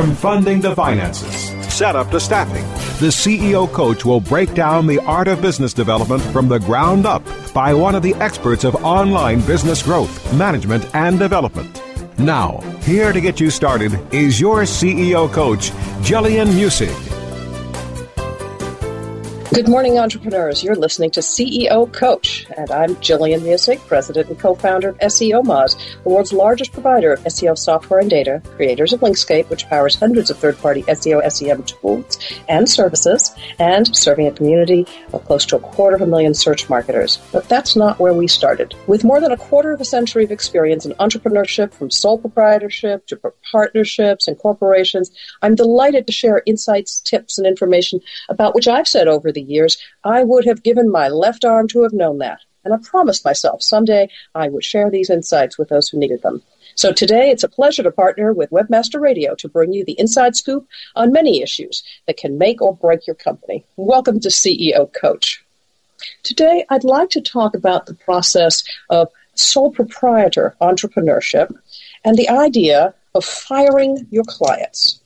From funding to finances, setup to staffing, the CEO coach will break down the art of business development from the ground up by one of the experts of online business growth, management, and development. Now, here to get you started is your CEO coach, Jillian Muessig. Good morning, entrepreneurs. You're listening to CEO Coach, and I'm Jillian Muessig, president and co-founder of SEO Moz, the world's largest provider of SEO software and data, creators of Linkscape, which powers hundreds of third-party SEO SEM tools and services, and serving a community of close to a quarter of a million search marketers. But that's not where we started. With more than a quarter of a century of experience in entrepreneurship, from sole proprietorship to partnerships and corporations, I'm delighted to share insights, tips, and information about which I've said over the years, I would have given my left arm to have known that. And I promised myself someday I would share these insights with those who needed them. So today it's a pleasure to partner with Webmaster Radio to bring you the inside scoop on many issues that can make or break your company. Welcome to CEO Coach. Today I'd like to talk about the process of sole proprietor entrepreneurship and the idea of firing your clients.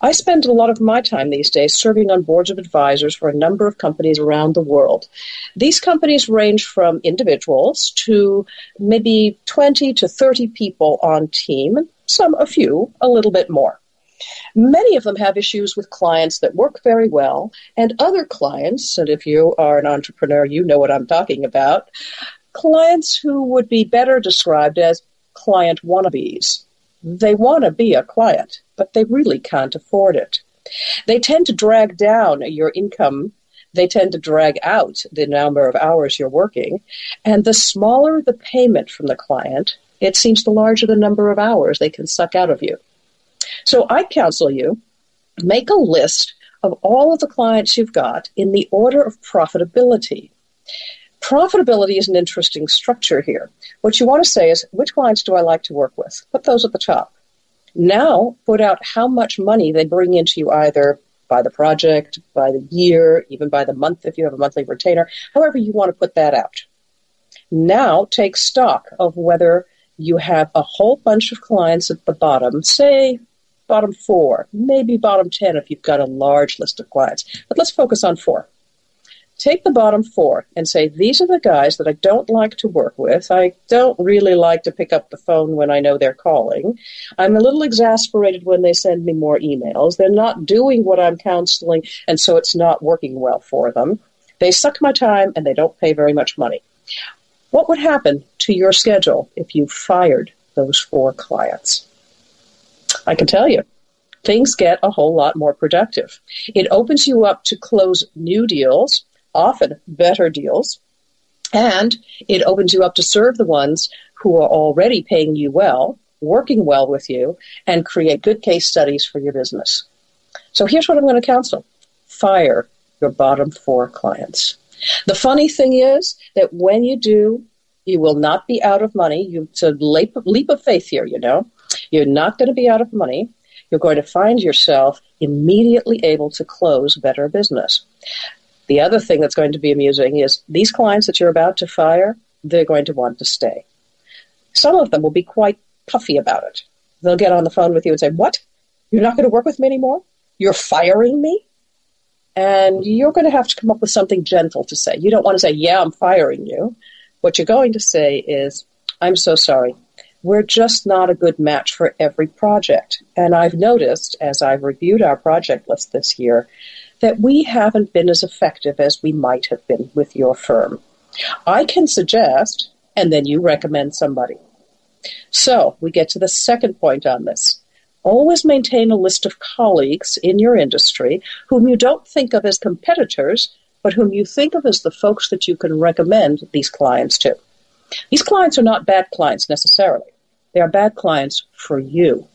I spend a lot of my time these days serving on boards of advisors for a number of companies around the world. These companies range from individuals to maybe 20 to 30 people on team, some a few, a little bit more. Many of them have issues with clients that work very well, and other clients, and if you are an entrepreneur, you know what I'm talking about, clients who would be better described as client wannabes. They want to be a client, but they really can't afford it. They tend to drag down your income. They tend to drag out the number of hours you're working. And the smaller the payment from the client, it seems the larger the number of hours they can suck out of you. So I counsel you make a list of all of the clients you've got in the order of profitability. Profitability is an interesting structure here. What you want to say is, which clients do I like to work with? Put those at the top. Now put out how much money they bring into you either by the project, by the year, even by the month if you have a monthly retainer, however you want to put that out. Now take stock of whether you have a whole bunch of clients at the bottom, say bottom four, maybe bottom 10 if you've got a large list of clients. But let's focus on four. Take the bottom four and say, these are the guys that I don't like to work with. I don't really like to pick up the phone when I know they're calling. I'm a little exasperated when they send me more emails. They're not doing what I'm counseling, and so it's not working well for them. They suck my time and they don't pay very much money. What would happen to your schedule if you fired those four clients? I can tell you things get a whole lot more productive. It opens you up to close new deals, often better deals, and it opens you up to serve the ones who are already paying you well, working well with you, and create good case studies for your business. So here's what I'm going to counsel fire your bottom four clients. The funny thing is that when you do, you will not be out of money. You, it's a leap, leap of faith here, you know. You're not going to be out of money. You're going to find yourself immediately able to close better business. The other thing that's going to be amusing is these clients that you're about to fire, they're going to want to stay. Some of them will be quite puffy about it. They'll get on the phone with you and say, What? You're not going to work with me anymore? You're firing me? And you're going to have to come up with something gentle to say. You don't want to say, Yeah, I'm firing you. What you're going to say is, I'm so sorry. We're just not a good match for every project. And I've noticed as I've reviewed our project list this year that we haven't been as effective as we might have been with your firm. I can suggest, and then you recommend somebody. So we get to the second point on this. Always maintain a list of colleagues in your industry whom you don't think of as competitors, but whom you think of as the folks that you can recommend these clients to. These clients are not bad clients necessarily. They are bad clients for you.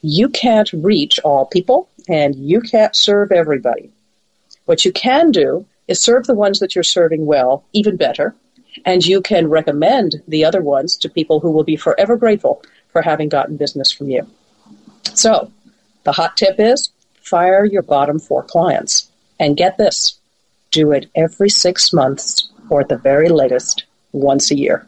You can't reach all people and you can't serve everybody. What you can do is serve the ones that you're serving well even better and you can recommend the other ones to people who will be forever grateful for having gotten business from you. So, the hot tip is fire your bottom four clients. And get this do it every six months or at the very latest once a year.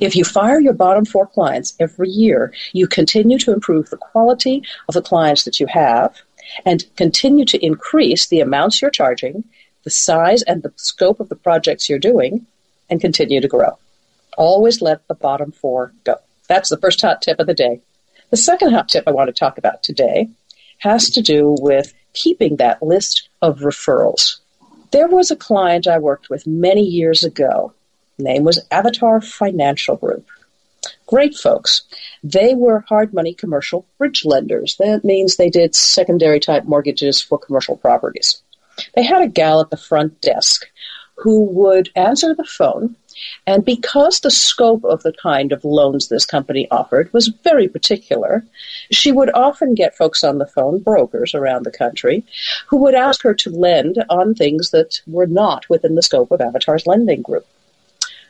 If you fire your bottom four clients every year, you continue to improve the quality of the clients that you have and continue to increase the amounts you're charging, the size and the scope of the projects you're doing, and continue to grow. Always let the bottom four go. That's the first hot tip of the day. The second hot tip I want to talk about today has to do with keeping that list of referrals. There was a client I worked with many years ago. Name was Avatar Financial Group. Great folks. They were hard money commercial bridge lenders. That means they did secondary type mortgages for commercial properties. They had a gal at the front desk who would answer the phone. And because the scope of the kind of loans this company offered was very particular, she would often get folks on the phone, brokers around the country, who would ask her to lend on things that were not within the scope of Avatar's lending group.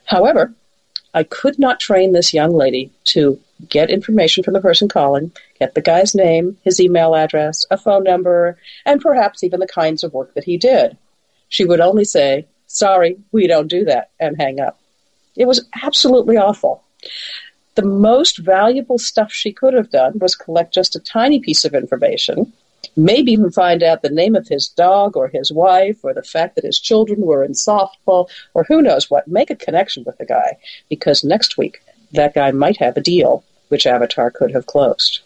However, I could not train this young lady to get information from the person calling, get the guy's name, his email address, a phone number, and perhaps even the kinds of work that he did. She would only say, sorry, we don't do that, and hang up. It was absolutely awful. The most valuable stuff she could have done was collect just a tiny piece of information, maybe even find out the name of his dog or his wife or the fact that his children were in softball or who knows what. Make a connection with the guy because next week that guy might have a deal which Avatar could have closed.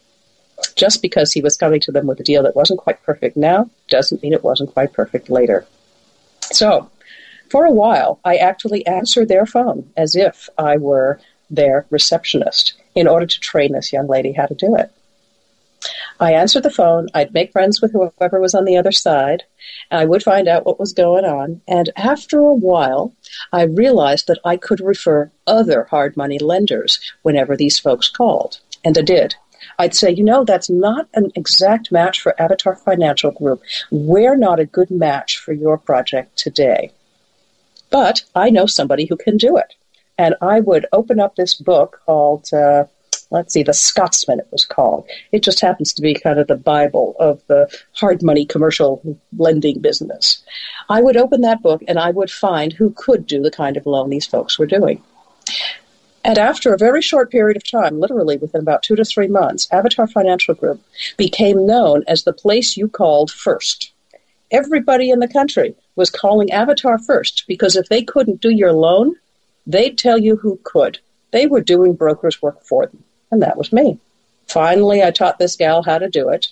Just because he was coming to them with a deal that wasn't quite perfect now doesn't mean it wasn't quite perfect later. So, for a while, I actually answered their phone as if I were their receptionist in order to train this young lady how to do it. I answered the phone, I'd make friends with whoever was on the other side, and I would find out what was going on. And after a while, I realized that I could refer other hard money lenders whenever these folks called. And I did. I'd say, you know, that's not an exact match for Avatar Financial Group. We're not a good match for your project today. But I know somebody who can do it. And I would open up this book called, uh, let's see, The Scotsman, it was called. It just happens to be kind of the Bible of the hard money commercial lending business. I would open that book and I would find who could do the kind of loan these folks were doing. And after a very short period of time, literally within about two to three months, Avatar Financial Group became known as the place you called first. Everybody in the country was calling Avatar first because if they couldn't do your loan, they'd tell you who could. They were doing brokers' work for them, and that was me. Finally, I taught this gal how to do it,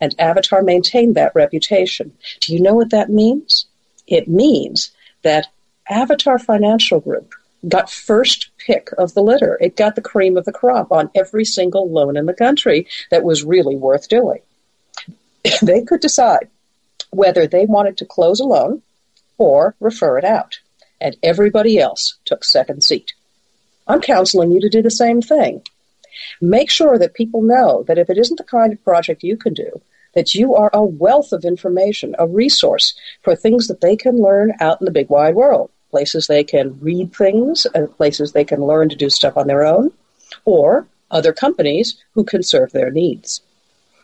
and Avatar maintained that reputation. Do you know what that means? It means that Avatar Financial Group got first pick of the litter. It got the cream of the crop on every single loan in the country that was really worth doing. they could decide whether they wanted to close a loan or refer it out, and everybody else took second seat. I'm counseling you to do the same thing. Make sure that people know that if it isn't the kind of project you can do, that you are a wealth of information, a resource for things that they can learn out in the big wide world. Places they can read things, uh, places they can learn to do stuff on their own, or other companies who can serve their needs.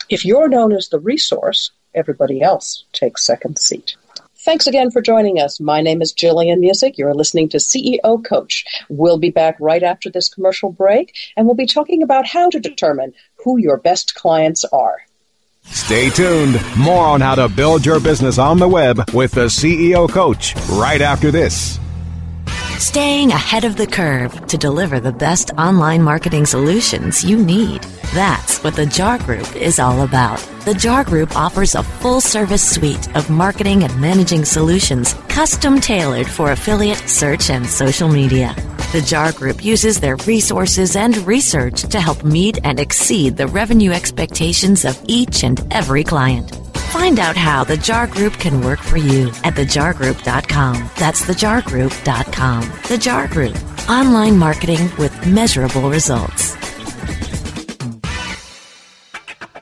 If you're known as the resource, everybody else takes second seat. Thanks again for joining us. My name is Jillian Muessig. You're listening to CEO Coach. We'll be back right after this commercial break, and we'll be talking about how to determine who your best clients are. Stay tuned. More on how to build your business on the web with the CEO Coach right after this. Staying ahead of the curve to deliver the best online marketing solutions you need. That's what the JAR Group is all about. The JAR Group offers a full service suite of marketing and managing solutions custom tailored for affiliate, search, and social media. The JAR Group uses their resources and research to help meet and exceed the revenue expectations of each and every client. Find out how the JAR Group can work for you at thejargroup.com. That's thejargroup.com. The JAR Group, online marketing with measurable results.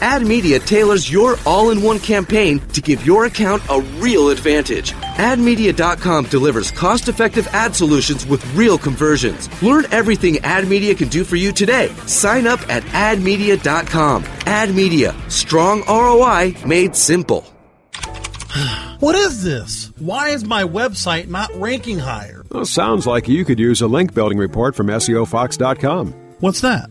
AdMedia tailors your all in one campaign to give your account a real advantage. AdMedia.com delivers cost effective ad solutions with real conversions. Learn everything AdMedia can do for you today. Sign up at AdMedia.com. AdMedia, strong ROI made simple. What is this? Why is my website not ranking higher? Well, sounds like you could use a link building report from SEOFox.com. What's that?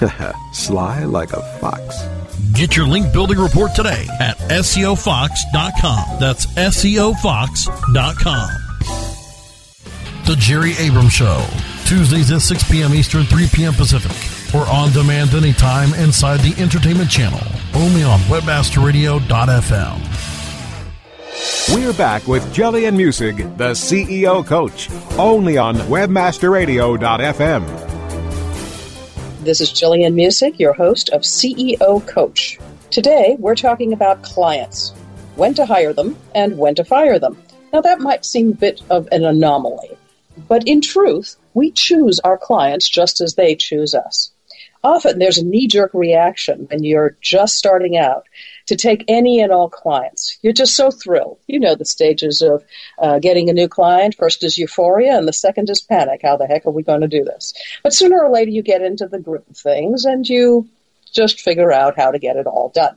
Sly like a fox. Get your link building report today at SEOFox.com. That's SEOFox.com. The Jerry Abrams Show, Tuesdays at 6 p.m. Eastern, 3 p.m. Pacific, or on demand anytime inside the entertainment channel, only on WebmasterRadio.fm. We're back with Jillian Muessig, the CEO Coach, only on WebmasterRadio.fm. This is Jillian Muessig, your host of CEO Coach. Today, we're talking about clients, when to hire them and when to fire them. Now, that might seem a bit of an anomaly, but in truth, we choose our clients just as they choose us. Often there's a knee jerk reaction when you're just starting out to take any and all clients. You're just so thrilled. You know the stages of uh, getting a new client. First is euphoria, and the second is panic. How the heck are we going to do this? But sooner or later, you get into the grip of things and you just figure out how to get it all done.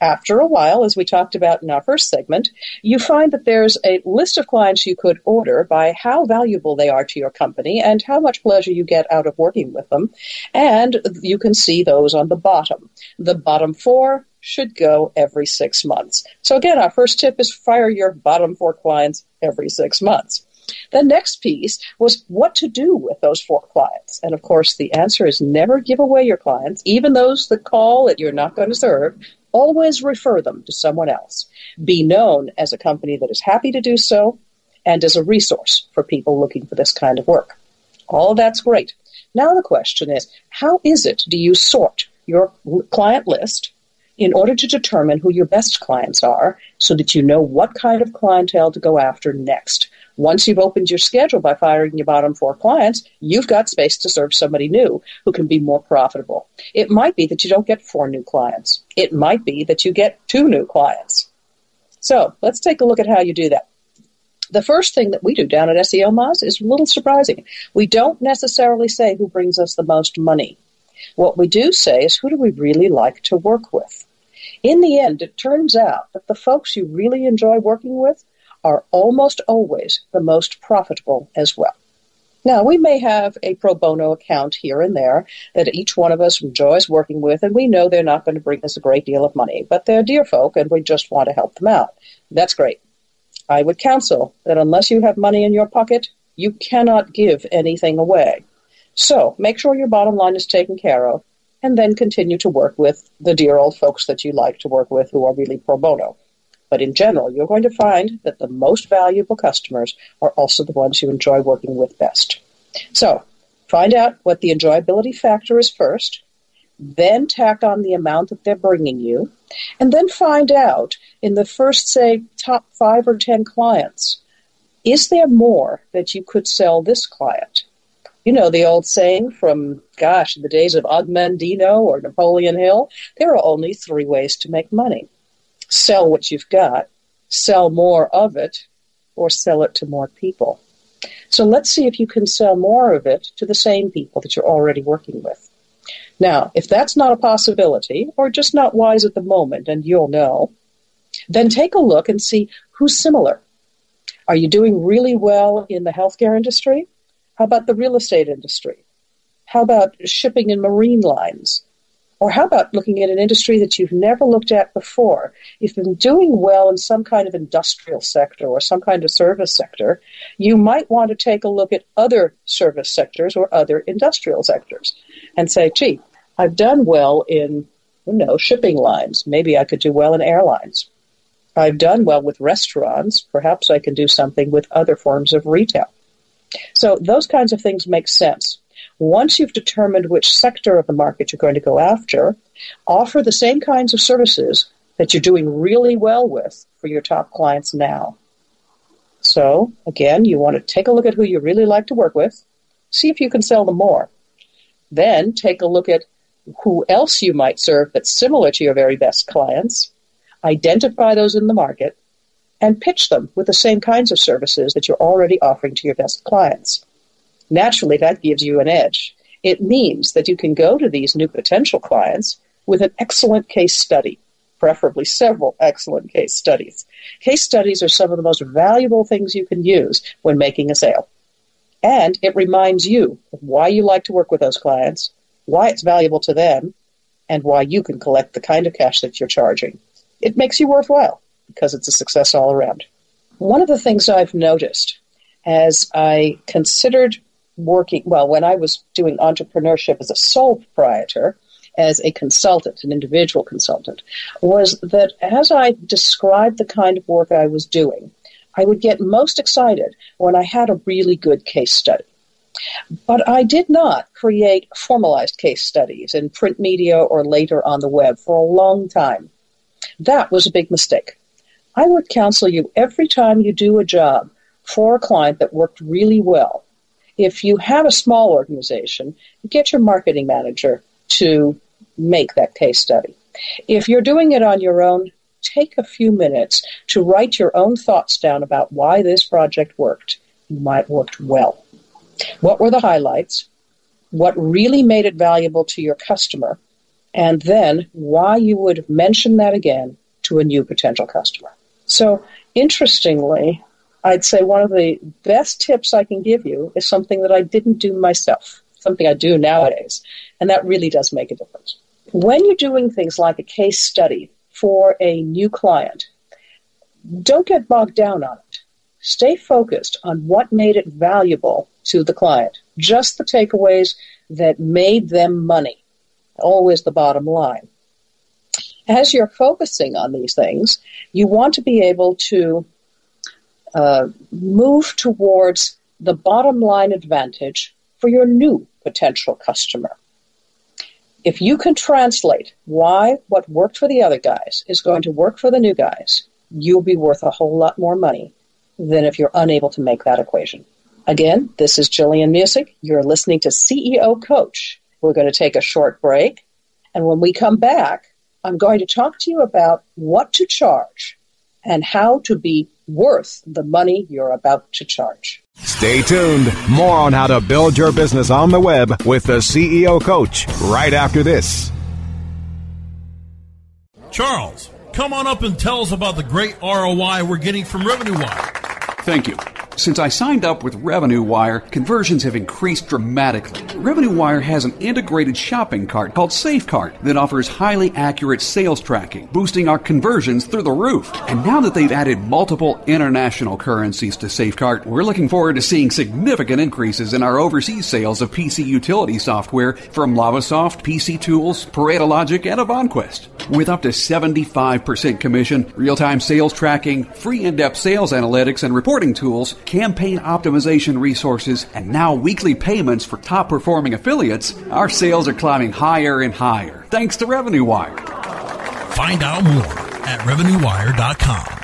After a while, as we talked about in our first segment, you find that there's a list of clients you could order by how valuable they are to your company and how much pleasure you get out of working with them. And you can see those on the bottom. The bottom four should go every six months. So again, our first tip is fire your bottom four clients every six months. The next piece was what to do with those four clients. And of course, the answer is never give away your clients, even those that call that you're not going to serve. Always refer them to someone else. Be known as a company that is happy to do so and as a resource for people looking for this kind of work. All that's great. Now the question is, how is it do you sort your client list in order to determine who your best clients are so that you know what kind of clientele to go after next? Once you've opened your schedule by firing your bottom four clients, you've got space to serve somebody new who can be more profitable. It might be that you don't get four new clients. It might be that you get two new clients. So let's take a look at how you do that. The first thing that we do down at SEO Moz is a little surprising. We don't necessarily say who brings us the most money. What we do say is who do we really like to work with? In the end, it turns out that the folks you really enjoy working with are almost always the most profitable as well. Now, we may have a pro bono account here and there that each one of us enjoys working with, and we know they're not going to bring us a great deal of money, but they're dear folk and we just want to help them out. That's great. I would counsel that unless you have money in your pocket, you cannot give anything away. So make sure your bottom line is taken care of, and then continue to work with the dear old folks that you like to work with who are really pro bono. But in general, you're going to find that the most valuable customers are also the ones you enjoy working with best. So find out what the enjoyability factor is first, then tack on the amount that they're bringing you, and then find out in the first, say, top five or ten clients, is there more that you could sell this client? You know the old saying from, gosh, the days of Og Mandino or Napoleon Hill, there are only three ways to make money sell what you've got, sell more of it, or sell it to more people. So let's see if you can sell more of it to the same people that you're already working with. Now, if that's not a possibility, or just not wise at the moment, and you'll know, then take a look and see who's similar. Are you doing really well in the healthcare industry? How about the real estate industry? How about shipping and marine lines? Or how about looking at an industry that you've never looked at before? If you've been doing well in some kind of industrial sector or some kind of service sector, you might want to take a look at other service sectors or other industrial sectors and say, gee, I've done well in, you know, shipping lines. Maybe I could do well in airlines. I've done well with restaurants. Perhaps I can do something with other forms of retail. So those kinds of things make sense. Once you've determined which sector of the market you're going to go after, offer the same kinds of services that you're doing really well with for your top clients now. So, again, you want to take a look at who you really like to work with, see if you can sell them more. Then take a look at who else you might serve that's similar to your very best clients, identify those in the market, and pitch them with the same kinds of services that you're already offering to your best clients. Naturally, that gives you an edge. It means that you can go to these new potential clients with an excellent case study, preferably several excellent case studies. Case studies are some of the most valuable things you can use when making a sale. And it reminds you of why you like to work with those clients, why it's valuable to them, and why you can collect the kind of cash that you're charging. It makes you worthwhile because it's a success all around. One of the things I've noticed as I considered working, well, when I was doing entrepreneurship as a sole proprietor, as a consultant, an individual consultant, was that as I described the kind of work I was doing, I would get most excited when I had a really good case study. But I did not create formalized case studies in print media or later on the web for a long time. That was a big mistake. I would counsel you every time you do a job for a client that worked really well if you have a small organization, get your marketing manager to make that case study. If you're doing it on your own, take a few minutes to write your own thoughts down about why this project worked. You might worked well. What were the highlights? What really made it valuable to your customer? And then why you would mention that again to a new potential customer. So interestingly, I'd say one of the best tips I can give you is something that I didn't do myself, something I do nowadays, and that really does make a difference. When you're doing things like a case study for a new client, don't get bogged down on it. Stay focused on what made it valuable to the client, just the takeaways that made them money, always the bottom line. As you're focusing on these things, you want to be able to uh, move towards the bottom line advantage for your new potential customer. If you can translate why what worked for the other guys is going to work for the new guys, you'll be worth a whole lot more money than if you're unable to make that equation. Again, this is Jillian Muessig. You're listening to CEO Coach. We're going to take a short break. And when we come back, I'm going to talk to you about what to charge and how to be worth the money you're about to charge. Stay tuned. More on how to build your business on the web with the CEO Coach right after this. Charles, come on up and tell us about the great ROI we're getting from Revenue Wire. Thank you. Since I signed up with Revenue Wire, conversions have increased dramatically. Revenue Wire has an integrated shopping cart called SafeCart that offers highly accurate sales tracking, boosting our conversions through the roof. And now that they've added multiple international currencies to SafeCart, we're looking forward to seeing significant increases in our overseas sales of PC utility software from Lavasoft, PC Tools, Pareto Logic, and Avanquest. With up to 75% commission, real-time sales tracking, free in-depth sales analytics and reporting tools, campaign optimization resources, and now weekly payments for top performing affiliates, our sales are climbing higher and higher thanks to Revenue Wire. Find out more at RevenueWire.com.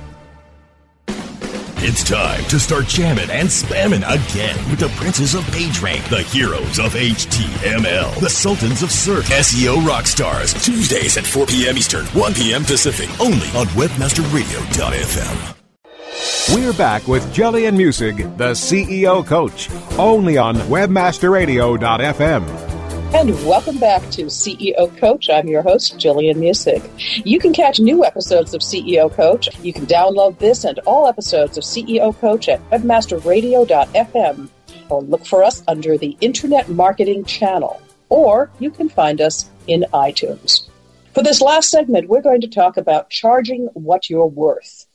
It's time to start jamming and spamming again with the princes of PageRank, the heroes of HTML, the sultans of search, SEO rock stars. Tuesdays at 4 p.m. Eastern, 1 p.m. Pacific, only on WebmasterRadio.fm. We're back with Jillian Muessig, the CEO Coach, only on WebmasterRadio.fm. And welcome back to CEO Coach. I'm your host, Jillian Muessig. You can catch new episodes of CEO Coach. You can download this and all episodes of CEO Coach at webmasterradio.fm or look for us under the Internet Marketing Channel. Or you can find us in iTunes. For this last segment, we're going to talk about charging what you're worth.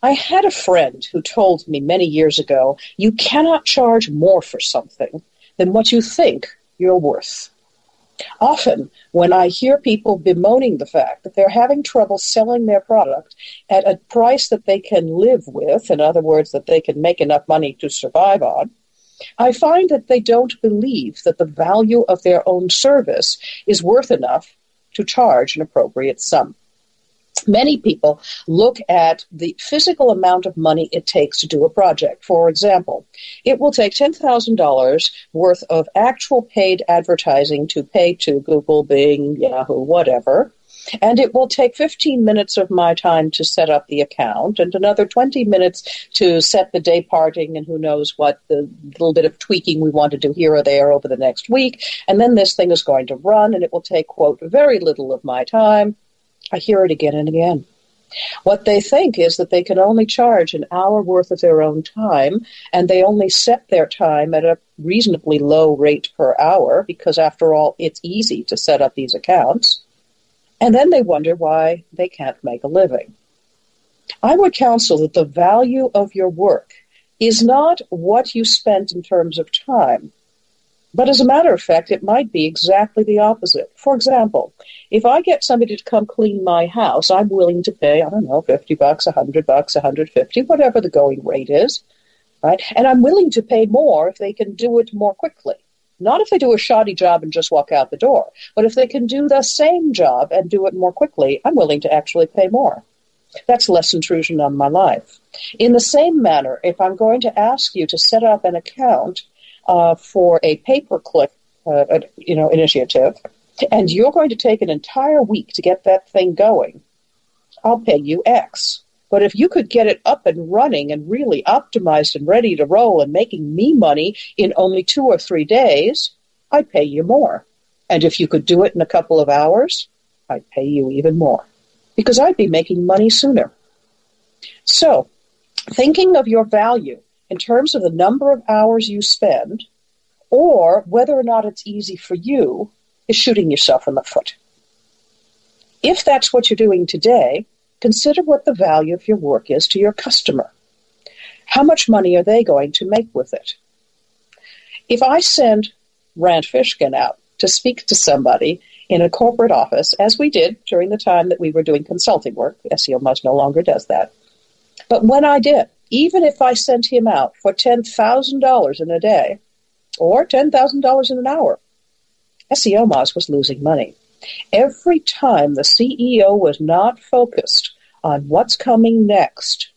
I had a friend who told me many years ago, you cannot charge more for something than what you think you're worth. Often, when I hear people bemoaning the fact that they're having trouble selling their product at a price that they can live with, in other words, that they can make enough money to survive on, I find that they don't believe that the value of their own service is worth enough to charge an appropriate sum many people look at the physical amount of money it takes to do a project. For example, it will take $10,000 worth of actual paid advertising to pay to Google, Bing, Yahoo, whatever. And it will take 15 minutes of my time to set up the account and another 20 minutes to set the day parting and who knows what the little bit of tweaking we want to do here or there over the next week. And then this thing is going to run and it will take, quote, very little of my time I hear it again and again. What they think is that they can only charge an hour worth of their own time, and they only set their time at a reasonably low rate per hour because, after all, it's easy to set up these accounts. And then they wonder why they can't make a living. I would counsel that the value of your work is not what you spent in terms of time, But as a matter of fact, it might be exactly the opposite. For example, if I get somebody to come clean my house, I'm willing to pay, I don't know, 50 bucks, 100 bucks, 150, whatever the going rate is, right? And I'm willing to pay more if they can do it more quickly. Not if they do a shoddy job and just walk out the door, but if they can do the same job and do it more quickly, I'm willing to actually pay more. That's less intrusion on my life. In the same manner, if I'm going to ask you to set up an account uh, for a pay-per-click, uh, you know, initiative, and you're going to take an entire week to get that thing going, I'll pay you X. But if you could get it up and running and really optimized and ready to roll and making me money in only two or three days, I'd pay you more. And if you could do it in a couple of hours, I'd pay you even more because I'd be making money sooner. So, thinking of your value in terms of the number of hours you spend or whether or not it's easy for you is shooting yourself in the foot. If that's what you're doing today, consider what the value of your work is to your customer. How much money are they going to make with it? If I send Rand Fishkin out to speak to somebody in a corporate office, as we did during the time that we were doing consulting work, SEO Moz no longer does that. But when I did, even if I sent him out for $10,000 in a day or $10,000 in an hour, SEO Moz was losing money. Every time the CEO was not focused on what's coming next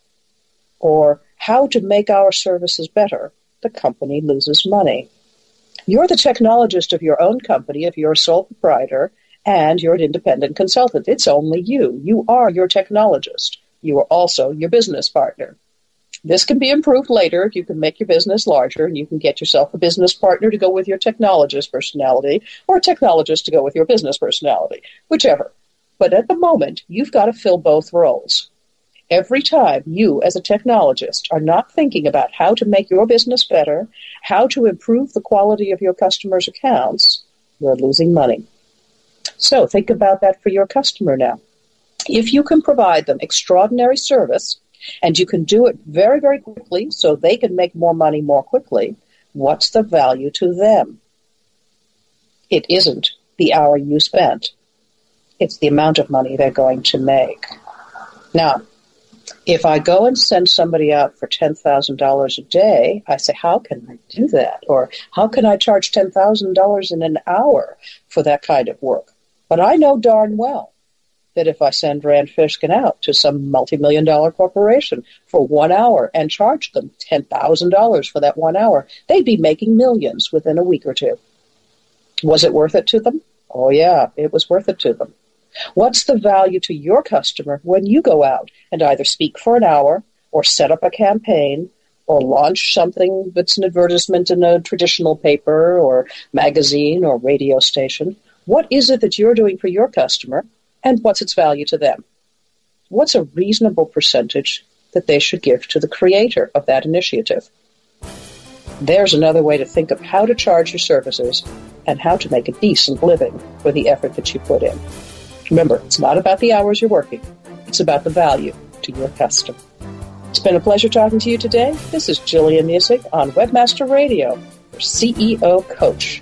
or how to make our services better, the company loses money. You're the technologist of your own company if you're a sole proprietor and you're an independent consultant. It's only you. You are your technologist. You are also your business partner. This can be improved later. If you can make your business larger and you can get yourself a business partner to go with your technologist personality or a technologist to go with your business personality, whichever. But at the moment, you've got to fill both roles. Every time you, as a technologist, are not thinking about how to make your business better, how to improve the quality of your customers' accounts, you're losing money. So think about that for your customer now. If you can provide them extraordinary service and you can do it very, very quickly so they can make more money more quickly, what's the value to them? It isn't the hour you spent. It's the amount of money they're going to make. Now, if I go and send somebody out for $10,000 a day, I say, how can I do that? Or how can I charge $10,000 in an hour for that kind of work? But I know darn well that if I send Rand Fishkin out to some multi-million dollar corporation for one hour and charge them $10,000 for that one hour, they'd be making millions within a week or two. Was it worth it to them? Oh yeah, it was worth it to them. What's the value to your customer when you go out and either speak for an hour or set up a campaign or launch something that's an advertisement in a traditional paper or magazine or radio station? What is it that you're doing for your customer and what's its value to them? What's a reasonable percentage that they should give to the creator of that initiative? There's another way to think of how to charge your services and how to make a decent living for the effort that you put in. Remember, it's not about the hours you're working, it's about the value to your customer. It's been a pleasure talking to you today. This is Jillian Muessig on Webmaster Radio, your CEO coach.